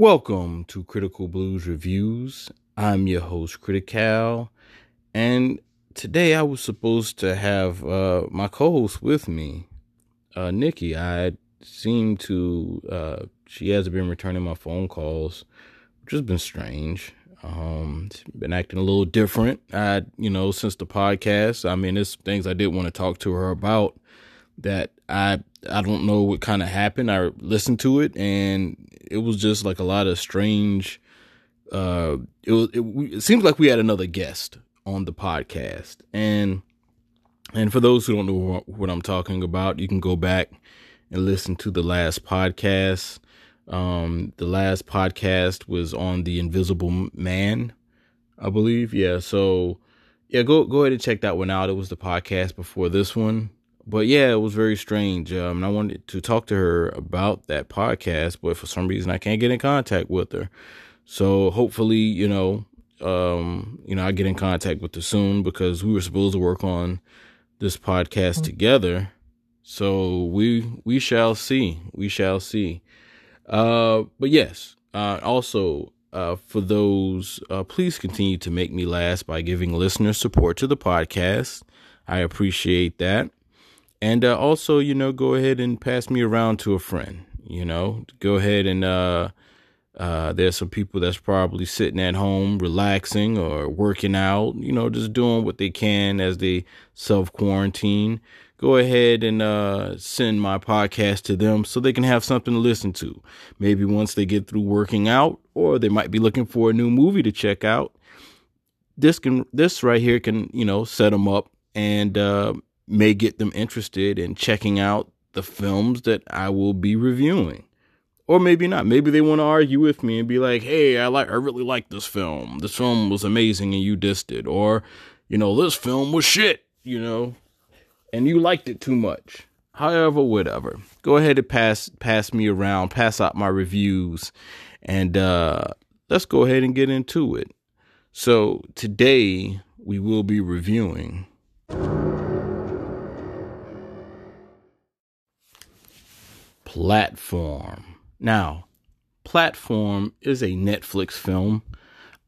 Welcome to Critical Blues Reviews. I'm your host, Critical, and today I was supposed to have uh, my co-host with me, uh, Nikki. I seem to uh, she hasn't been returning my phone calls, which has been strange. Um, been acting a little different. I, you know, since the podcast. I mean, there's things I did want to talk to her about that I I don't know what kind of happened. I listened to it and it was just like a lot of strange. Uh, it was. It, it seems like we had another guest on the podcast, and and for those who don't know what, what I'm talking about, you can go back and listen to the last podcast. Um, the last podcast was on the Invisible Man, I believe. Yeah, so yeah, go go ahead and check that one out. It was the podcast before this one but yeah, it was very strange. Um, and I wanted to talk to her about that podcast, but for some reason I can't get in contact with her. So hopefully, you know, um, you know, I get in contact with her soon because we were supposed to work on this podcast mm-hmm. together. So we we shall see. We shall see. Uh, but yes, uh, also uh, for those, uh, please continue to make me last by giving listener support to the podcast. I appreciate that. And uh, also, you know, go ahead and pass me around to a friend. You know, go ahead and uh, uh, there's some people that's probably sitting at home relaxing or working out, you know, just doing what they can as they self quarantine. Go ahead and uh, send my podcast to them so they can have something to listen to. Maybe once they get through working out, or they might be looking for a new movie to check out. This can, this right here can, you know, set them up and uh, may get them interested in checking out the films that I will be reviewing. Or maybe not. Maybe they want to argue with me and be like, "Hey, I like I really like this film. This film was amazing and you dissed it." Or, you know, this film was shit, you know, and you liked it too much. However, whatever. Go ahead and pass pass me around, pass out my reviews, and uh let's go ahead and get into it. So, today we will be reviewing Platform. Now, Platform is a Netflix film.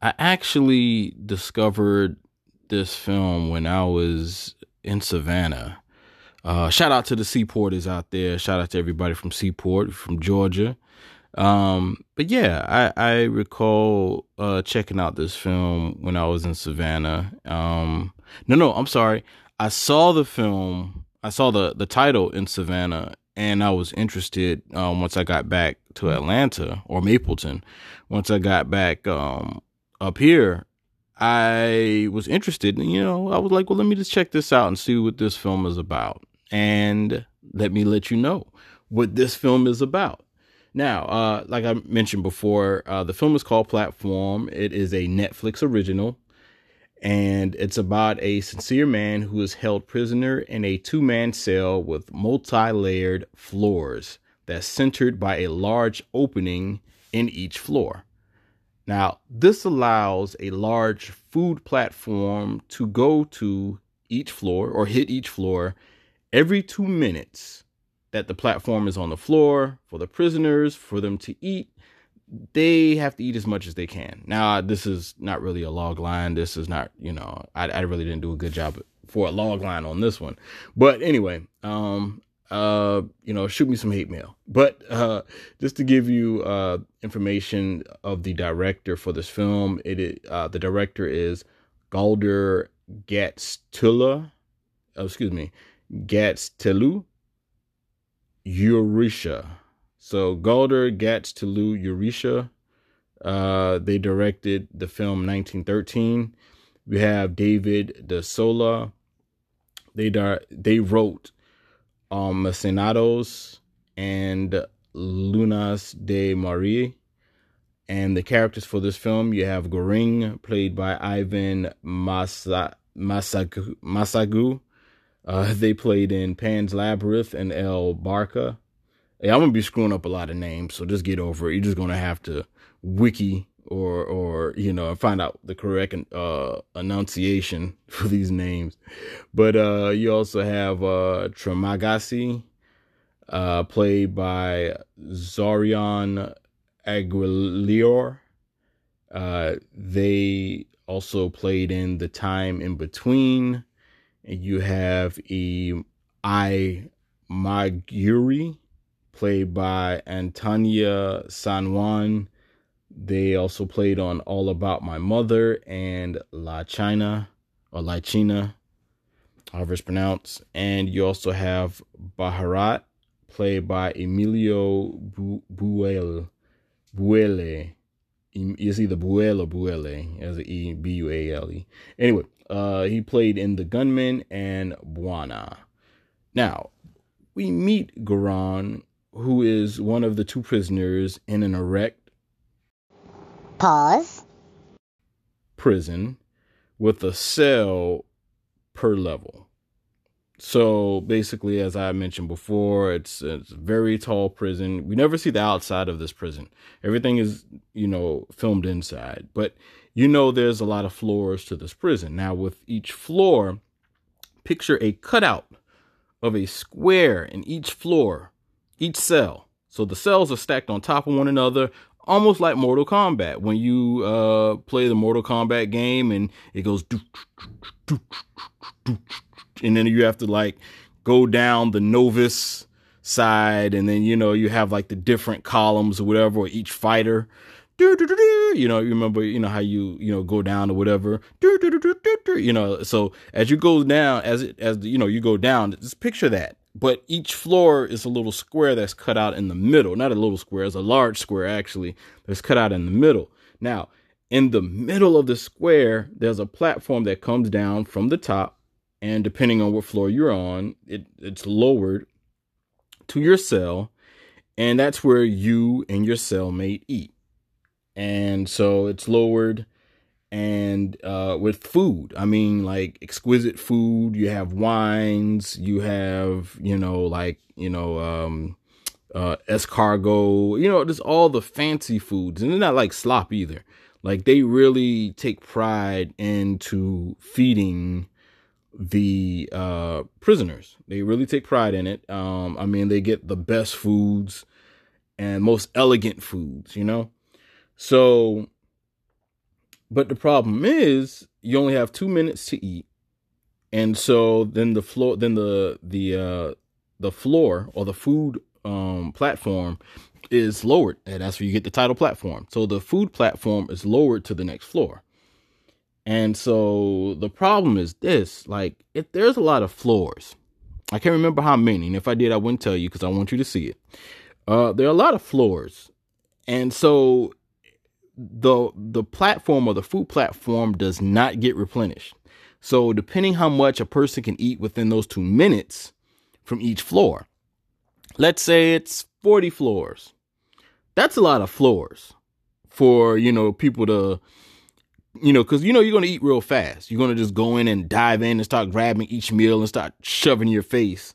I actually discovered this film when I was in Savannah. Uh, shout out to the Seaporters out there. Shout out to everybody from Seaport, from Georgia. Um, but yeah, I, I recall uh, checking out this film when I was in Savannah. Um, no, no, I'm sorry. I saw the film. I saw the the title in Savannah, and I was interested um, once I got back to Atlanta or Mableton. Once I got back um, up here, I was interested. And, you know, I was like, well, let me just check this out and see what this film is about. And let me let you know what this film is about. Now, uh, like I mentioned before, uh, the film is called Platform. It is a Netflix original and it's about a sincere man who is held prisoner in a two man cell with multi layered floors that's centered by a large opening in each floor. Now, this allows a large food platform to go to each floor or hit each floor every two minutes that the platform is on the floor for the prisoners, for them to eat they have to eat as much as they can. Now, this is not really a log line. This is not, you know, I, I really didn't do a good job for a log line on this one. But anyway, um, uh, you know, shoot me some hate mail. But uh, just to give you uh, information of the director for this film, it is, uh, the director is Galder Gatstula. Oh, excuse me, Gatstelu Eurisha. So Galder, Gats, Tulu, Eurisha. Uh, they directed the film 1913. We have David Desola. They dar- they wrote um Mercenados and Lunas de Marie. And the characters for this film, you have Goreng, played by Ivan Masa- Masagu. Masagu. Uh, they played in Pan's Labyrinth and El Barca. I'm gonna be screwing up a lot of names, so just get over it. You're just gonna have to wiki or or you know find out the correct uh, enunciation for these names. But uh, you also have uh, Tramagasi, uh, played by Zorion Eguileor. Uh, they also played in The Time in Between. And you have E. I. Maguri, played by Antonia San Juan. They also played on All About My Mother and La China or La China, however it's pronounced. And you also have Baharat, played by Emilio Bu- Buelle. Buelle. It's either Buelle or Buelle, as E B U A L E. Anyway, uh, he played in The Gunman and Bwana. Now, we meet Garan, who is one of the two prisoners in an erect Pause. prison with a cell per level. So basically, as I mentioned before, it's, it's a very tall prison. We never see the outside of this prison. Everything is, you know, filmed inside. But you know, there's a lot of floors to this prison. Now, with each floor, picture a cutout of a square in each floor, each cell. So the cells are stacked on top of one another, almost like Mortal Kombat. When you uh, play the Mortal Kombat game and it goes, and then you have to like go down the novice side, and then you know you have like the different columns or whatever, or each fighter. You know, you remember, you know how you you know go down or whatever. You know, so as you go down, as it as you know you go down, just picture that but each floor is a little square that's cut out in the middle. Not a little square, it's a large square actually that's cut out in the middle. Now, in the middle of the square, there's a platform that comes down from the top, and depending on what floor you're on, it, it's lowered to your cell, and that's where you and your cellmate eat. And so it's lowered and uh, with food. I mean, like exquisite food. You have wines. You have, you know, like you know, um, uh, escargot. You know, just all the fancy foods, and they're not like slop either. Like they really take pride into feeding the uh, prisoners. They really take pride in it. Um, I mean, they get the best foods and most elegant foods. You know, so but the problem is you only have two minutes to eat. And so then the floor then the the uh the floor or the food um platform is lowered. And that's where you get the title platform. So the food platform is lowered to the next floor. And so the problem is this, like if there's a lot of floors. I can't remember how many, and if I did, I wouldn't tell you because I want you to see it. Uh, there are a lot of floors, and so the the platform or the food platform does not get replenished. So depending how much a person can eat within those 2 minutes from each floor. Let's say it's 40 floors. That's a lot of floors for, you know, people to you know, because you know you're gonna eat real fast. You're gonna just go in and dive in and start grabbing each meal and start shoving your face,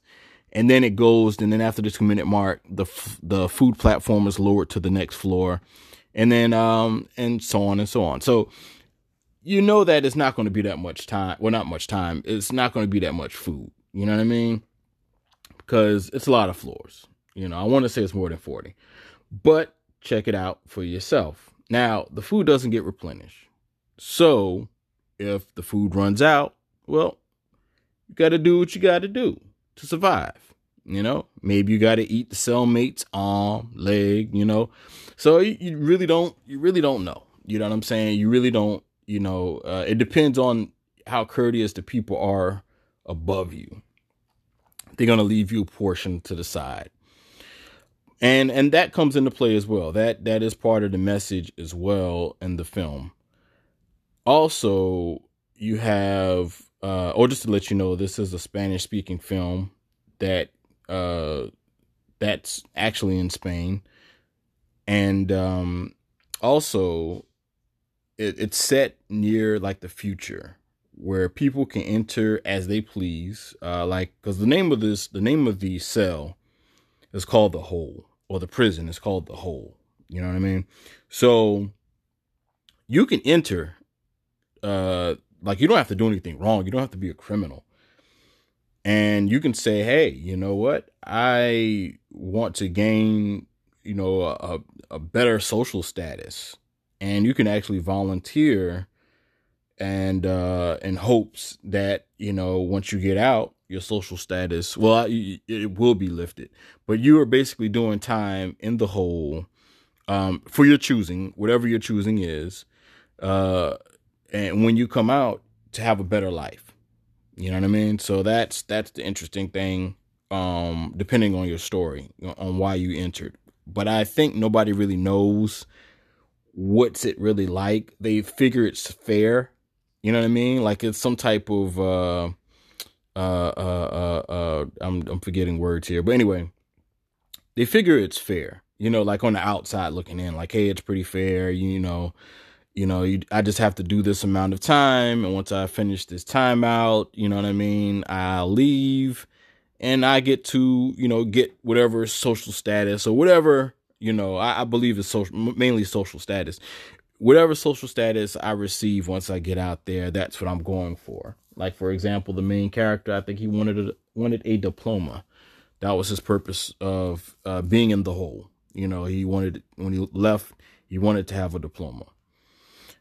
and then it goes. And then after the two minute mark, the the food platform is lowered to the next floor, and then um and so on and so on. So you know that it's not going to be that much time. Well, not much time. It's not going to be that much food. You know what I mean? Because it's a lot of floors. You know, I want to say it's more than 40. But check it out for yourself. Now, the food doesn't get replenished. So, if the food runs out, well, you got to do what you got to do to survive. You know, maybe you got to eat the cellmate's arm, leg, you know. So you, really don't, you really don't know. You know what I'm saying? You really don't, you know, uh, it depends on how courteous the people are above you. They're going to leave you a portion to the side. And and that comes into play as well. That that is part of the message as well in the film. Also, you have uh or just to let you know this is a Spanish speaking film that uh, that's actually in Spain, and um, also it, it's set near like the future where people can enter as they please. Uh, like because the name of this, the name of the cell is called the hole, or the prison is called the hole. You know what I mean? So you can enter. Uh, like you don't have to do anything wrong. You don't have to be a criminal and you can say hey you know what i want to gain you know, a, a better social status. And you can actually volunteer and uh in hopes that, you know, once you get out, your social status, well, it will be lifted. But you are basically doing time in the hole um for your choosing, whatever your choosing is. Uh and when you come out to have a better life. You know what I mean? So that's that's the interesting thing um, depending on your story, on why you entered. But I think nobody really knows what's it really like. They figure it's fair. You know what I mean? Like it's some type of uh, uh, uh, uh, uh, I'm I'm forgetting words here, but anyway, they figure it's fair. You know, like on the outside looking in, like hey, it's pretty fair. You, you know, you know, you, I just have to do this amount of time, and once I finish this timeout, you know what I mean, I'll leave and I get to, you know, get whatever social status or whatever, you know, I, I believe is social, mainly social status. Whatever social status I receive once I get out there, that's what I'm going for. Like for example, the main character, I think he wanted a, wanted a diploma. That was his purpose of uh, being in the hole. You know, he wanted when he left, he wanted to have a diploma.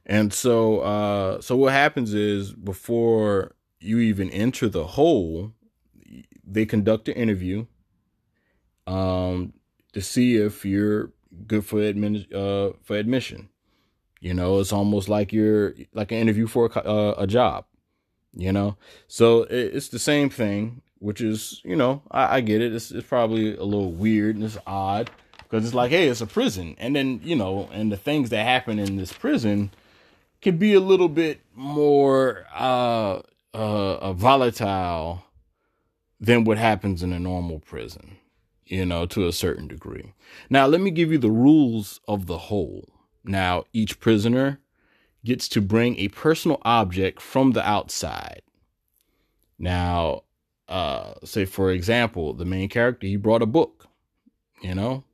And so, uh, so what happens is before you even enter the hole, they conduct an interview um, to see if you're good for admin uh, for admission. You know, it's almost like you're like an interview for a, uh, a job. You know, so it, it's the same thing, which is you know I, I get it. It's, it's probably a little weird and it's odd because it's like hey, it's a prison, and then you know, and the things that happen in this prison can be a little bit more uh, uh, volatile than what happens in a normal prison, you know, to a certain degree. Now, let me give you the rules of the whole. Now, each prisoner gets to bring a personal object from the outside. Now, uh, say for example, the main character, he brought a book, you know.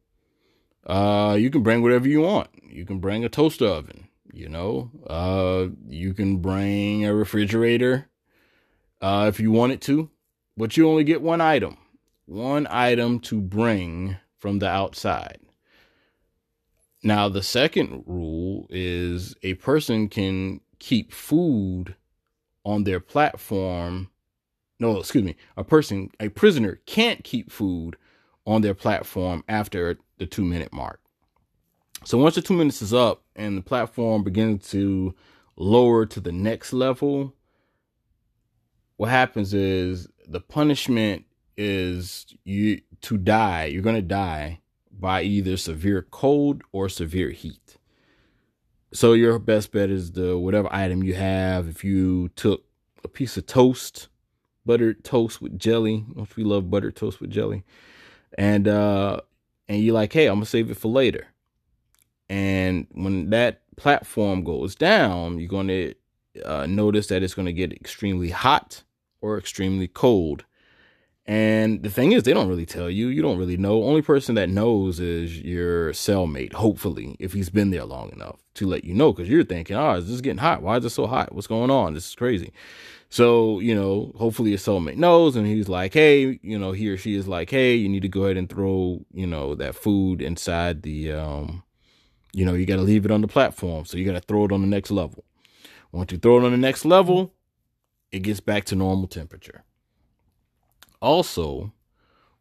Uh, you can bring whatever you want. You can bring a toaster oven, you know. Uh, you can bring a refrigerator, uh, if you wanted to but you only get one item, one item to bring from the outside. Now, the second rule is a person can keep food on their platform. No, excuse me. A person, a prisoner can't keep food on their platform after the two minute mark. So once the two minutes is up and the platform begins to lower to the next level, what happens is the punishment is you to die. You're going to die by either severe cold or severe heat. So your best bet is the whatever item you have. If you took a piece of toast, buttered toast with jelly, if we love buttered toast with jelly, and uh and you're like, hey, I'm gonna save it for later. And when that platform goes down, you're gonna uh, notice that it's gonna get extremely hot or extremely cold. And the thing is, they don't really tell you. You don't really know. Only person that knows is your cellmate, hopefully, if he's been there long enough to let you know. Because you're thinking, oh, is this getting hot? Why is it so hot? What's going on? This is crazy. So, you know, hopefully your cellmate knows and he's like, hey, you know, he or she is like, hey, you need to go ahead and throw, you know, that food inside the, um, you know, you got to leave it on the platform. So you got to throw it on the next level. Once you throw it on the next level, it gets back to normal temperature. Also,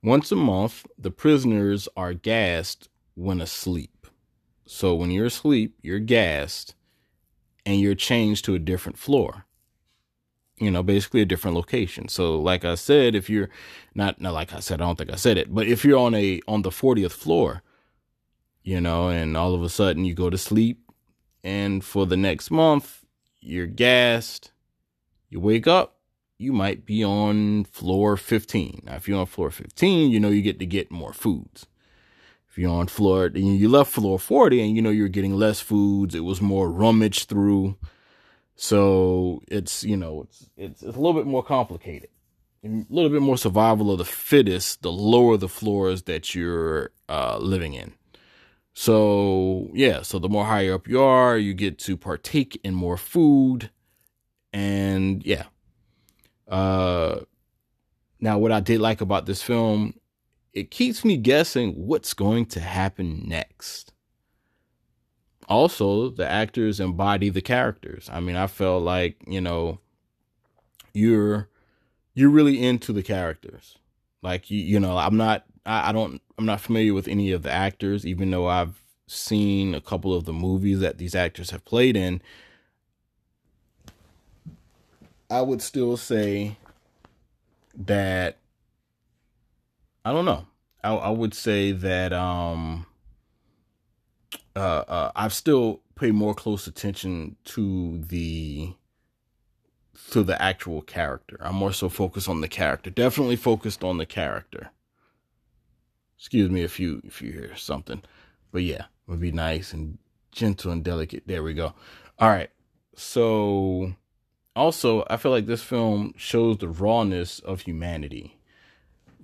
once a month, the prisoners are gassed when asleep. So when you're asleep, you're gassed and you're changed to a different floor. You know, basically a different location. So like I said, if you're not not like I said, I don't think I said it, but if you're on a on the 40th floor, you know, and all of a sudden you go to sleep and for the next month you're gassed you wake up, you might be on floor 15. Now, if you're on floor 15, you know you get to get more foods. If you're on floor, you left floor 40 and you know you're getting less foods, it was more rummaged through. So it's, you know, it's, it's, it's a little bit more complicated. A little bit more survival of the fittest, the lower the floors that you're uh, living in. So, yeah, so the more higher up you are, you get to partake in more food and yeah. Uh, now, what I did like about this film it keeps me guessing what's going to happen next. Also, the actors embody the characters. I mean, I felt like, you know, you're you're really into the characters. Like you, you know, I'm not I, I don't I'm not familiar with any of the actors, even though I've seen a couple of the movies that these actors have played in. I would still say that I don't know. I, I would say that um uh, uh I've still paid more close attention to the to the actual character. I'm more so focused on the character. Definitely focused on the character. Excuse me if you if you hear something. But yeah, it would be nice and gentle and delicate. There we go. All right. So also, I feel like this film shows the rawness of humanity.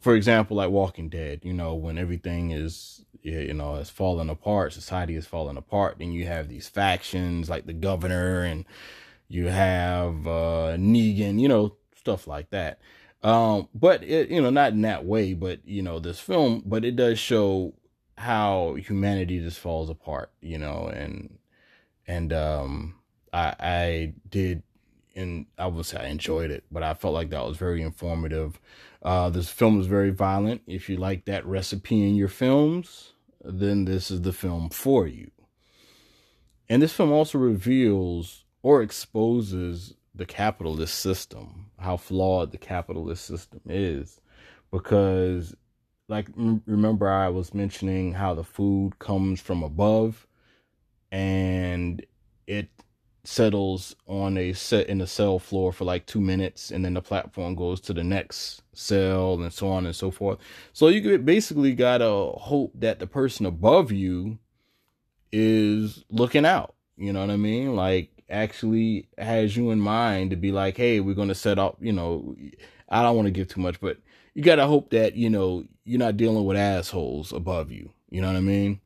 For example, like Walking Dead, you know, when everything is you know, has fallen apart, society is falling apart, then you have these factions like the governor and you have uh Negan, you know, stuff like that. Um, but it, you know, not in that way, but you know, this film, but it does show how humanity just falls apart, you know, and and um I I did and I would say I enjoyed it, but I felt like that was very informative. Uh this film is very violent. If you like that recipe in your films, then this is the film for you. And this film also reveals or exposes the capitalist system, how flawed the capitalist system is because like remember I was mentioning how the food comes from above and it settles on a set in the cell floor for like two minutes and then the platform goes to the next cell and so on and so forth. So you basically gotta hope that the person above you is looking out you know what i mean like actually has you in mind to be like hey we're gonna set up you know i don't want to give too much but you gotta hope that you know you're not dealing with assholes above you. You know what I mean?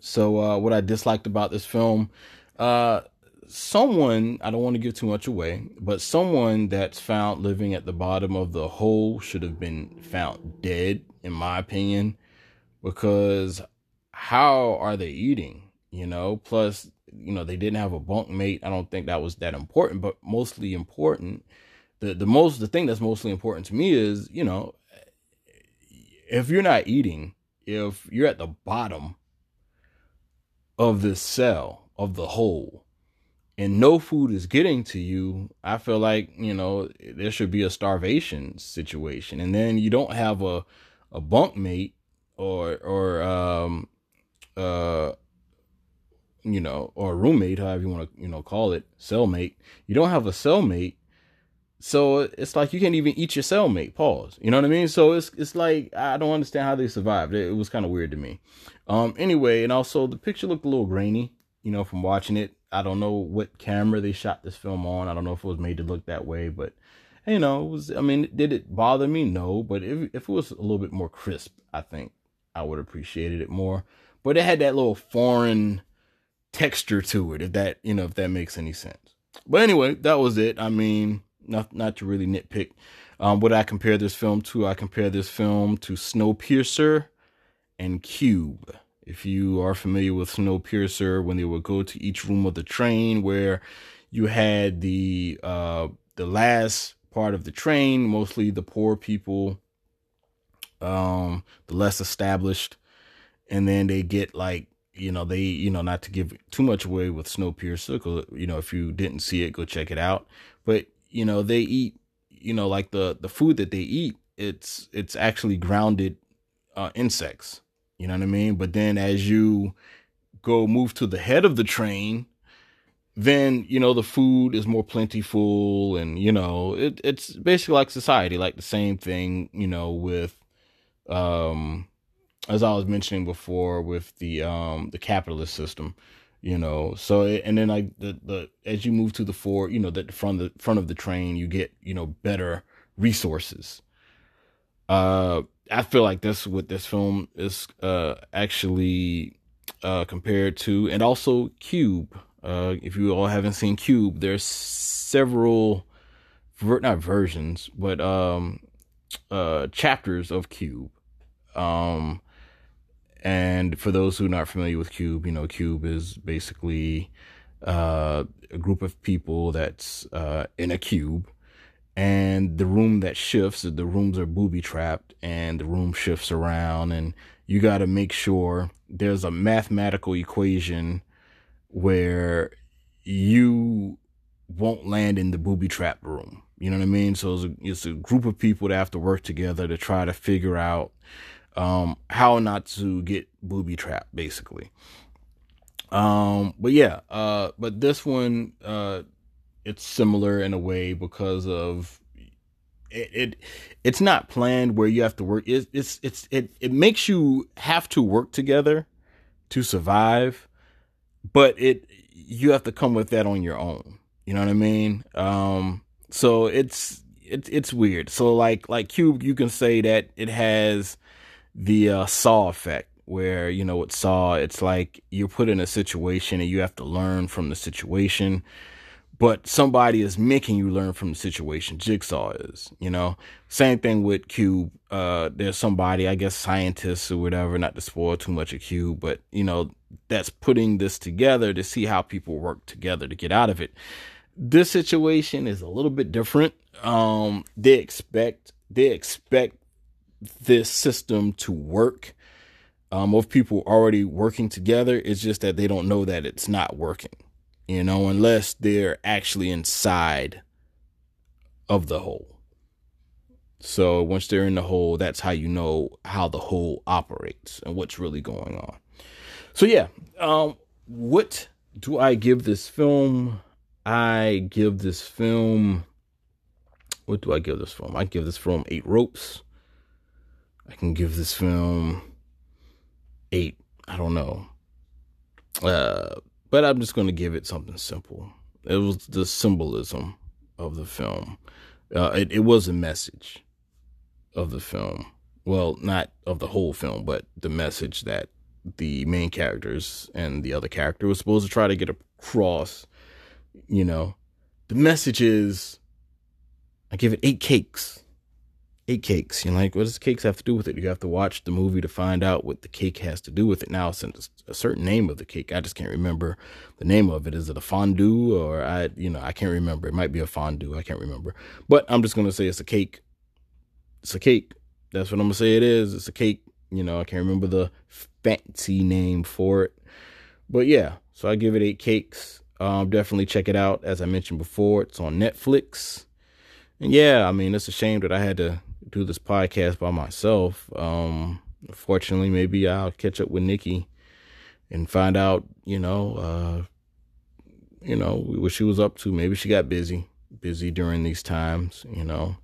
So uh, what I disliked about this film, uh, someone I don't want to give too much away, but someone that's found living at the bottom of the hole should have been found dead, in my opinion, because how are they eating? You know, plus you know they didn't have a bunk mate. I don't think that was that important, but mostly important the the most the thing that's mostly important to me is you know if you're not eating if you're at the bottom of this cell of the hole and no food is getting to you i feel like you know there should be a starvation situation and then you don't have a a bunk mate or or um uh you know or roommate however you want to you know call it cellmate you don't have a cellmate so it's like you can't even eat your cellmate. Pause. You know what I mean? So it's it's like I don't understand how they survived. It, it was kind of weird to me. Um. Anyway, and also the picture looked a little grainy. You know, from watching it, I don't know what camera they shot this film on. I don't know if it was made to look that way, but you know, it was. I mean, did it bother me? No, but if if it was a little bit more crisp, I think I would appreciated it more. But it had that little foreign texture to it. If that you know, if that makes any sense. But anyway, that was it. I mean not not to really nitpick. Um, what I compare this film to, I compare this film to Snowpiercer and Cube. If you are familiar with Snowpiercer, when they would go to each room of the train, where you had the uh, the last part of the train, mostly the poor people, um, the less established, and then they get like you know they you know not to give too much away with Snowpiercer, you know if you didn't see it, go check it out. But you know they eat you know like the the food that they eat it's it's actually grounded uh, insects you know what i mean but then as you go move to the head of the train then you know the food is more plentiful and you know it, it's basically like society like the same thing you know with um as i was mentioning before with the um the capitalist system you know so and then like the the as you move to the fore you know the front the front of the train you get you know better resources. Uh i feel like that's what this film is uh actually uh compared to and also cube. Uh if you all haven't seen cube there's several ver- not versions but um uh chapters of cube. Um, and for those who are not familiar with Cube, you know, Cube is basically uh, a group of people that's uh, in a cube, and the room that shifts, the rooms are booby trapped, and the room shifts around, and you got to make sure there's a mathematical equation where you won't land in the booby trap room. You know what I mean? So it's a, it's a group of people that have to work together to try to figure out um, how not to get booby trapped, basically. Um, but yeah, uh, but this one, uh, it's similar in a way because of it, it it's not planned where you have to work. It, it's it's it it makes you have to work together to survive, but it you have to come with that on your own. You know what I mean? Um, so it's it's it's weird. So like like Cube, you can say that it has the uh, Saw effect, where you know with Saw, it's like you're put in a situation and you have to learn from the situation but somebody is making you learn from the situation. Jigsaw is, you know. Same thing with Cube. Uh, there's somebody, I guess, scientists or whatever, not to spoil too much of Cube, but you know, that's putting this together to see how people work together to get out of it. This situation is a little bit different. Um, they expect they expect this system to work. Um, of people already working together. It's just that they don't know that it's not working you know, unless they're actually inside of the hole. So once they're in the hole, that's how you know how the hole operates and what's really going on. So yeah, um, what do I give this film? I give this film. What do I give this film? I give this film eight ropes. I can give this film eight. I don't know. Uh, but I'm just going to give it something simple. It was the symbolism of the film. Uh, it, it was a message of the film. Well, not of the whole film, but the message that the main characters and the other character was supposed to try to get across. You know, the message is I give it eight cakes eight cakes. You're like, what does cakes have to do with it? You have to watch the movie to find out what the cake has to do with it. Now, since a certain name of the cake, I just can't remember the name of it. Is it a fondue or I, you know, I can't remember. It might be a fondue. I can't remember. But I'm just gonna say it's a cake. It's a cake. That's what I'm gonna say. It is. It's a cake. You know, I can't remember the fancy name for it. But yeah, so I give it eight cakes. Um, definitely check it out. As I mentioned before, it's on Netflix. And yeah, I mean, it's a shame that I had to do this podcast by myself. Um, fortunately, maybe I'll catch up with Nikki and find out, you know, uh, you know, what she was up to. Maybe she got busy, busy during these times, you know.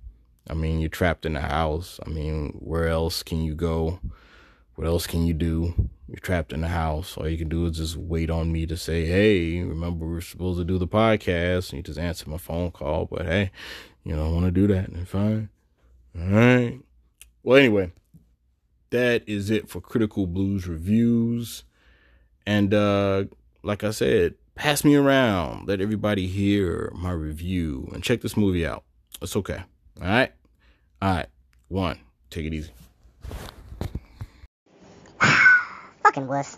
I mean, you're trapped in the house. I mean, where else can you go? What else can you do? You're trapped in the house. All you can do is just wait on me to say, hey, remember we're supposed to do the podcast. And you just answer my phone call. But hey, you don't want to do that, and fine. All right. Well, anyway, that is it for Critical Blues reviews. And uh, like I said, pass me around. Let everybody hear my review and check this movie out. It's okay. All right. All right. One. Take it easy. Fucking wuss.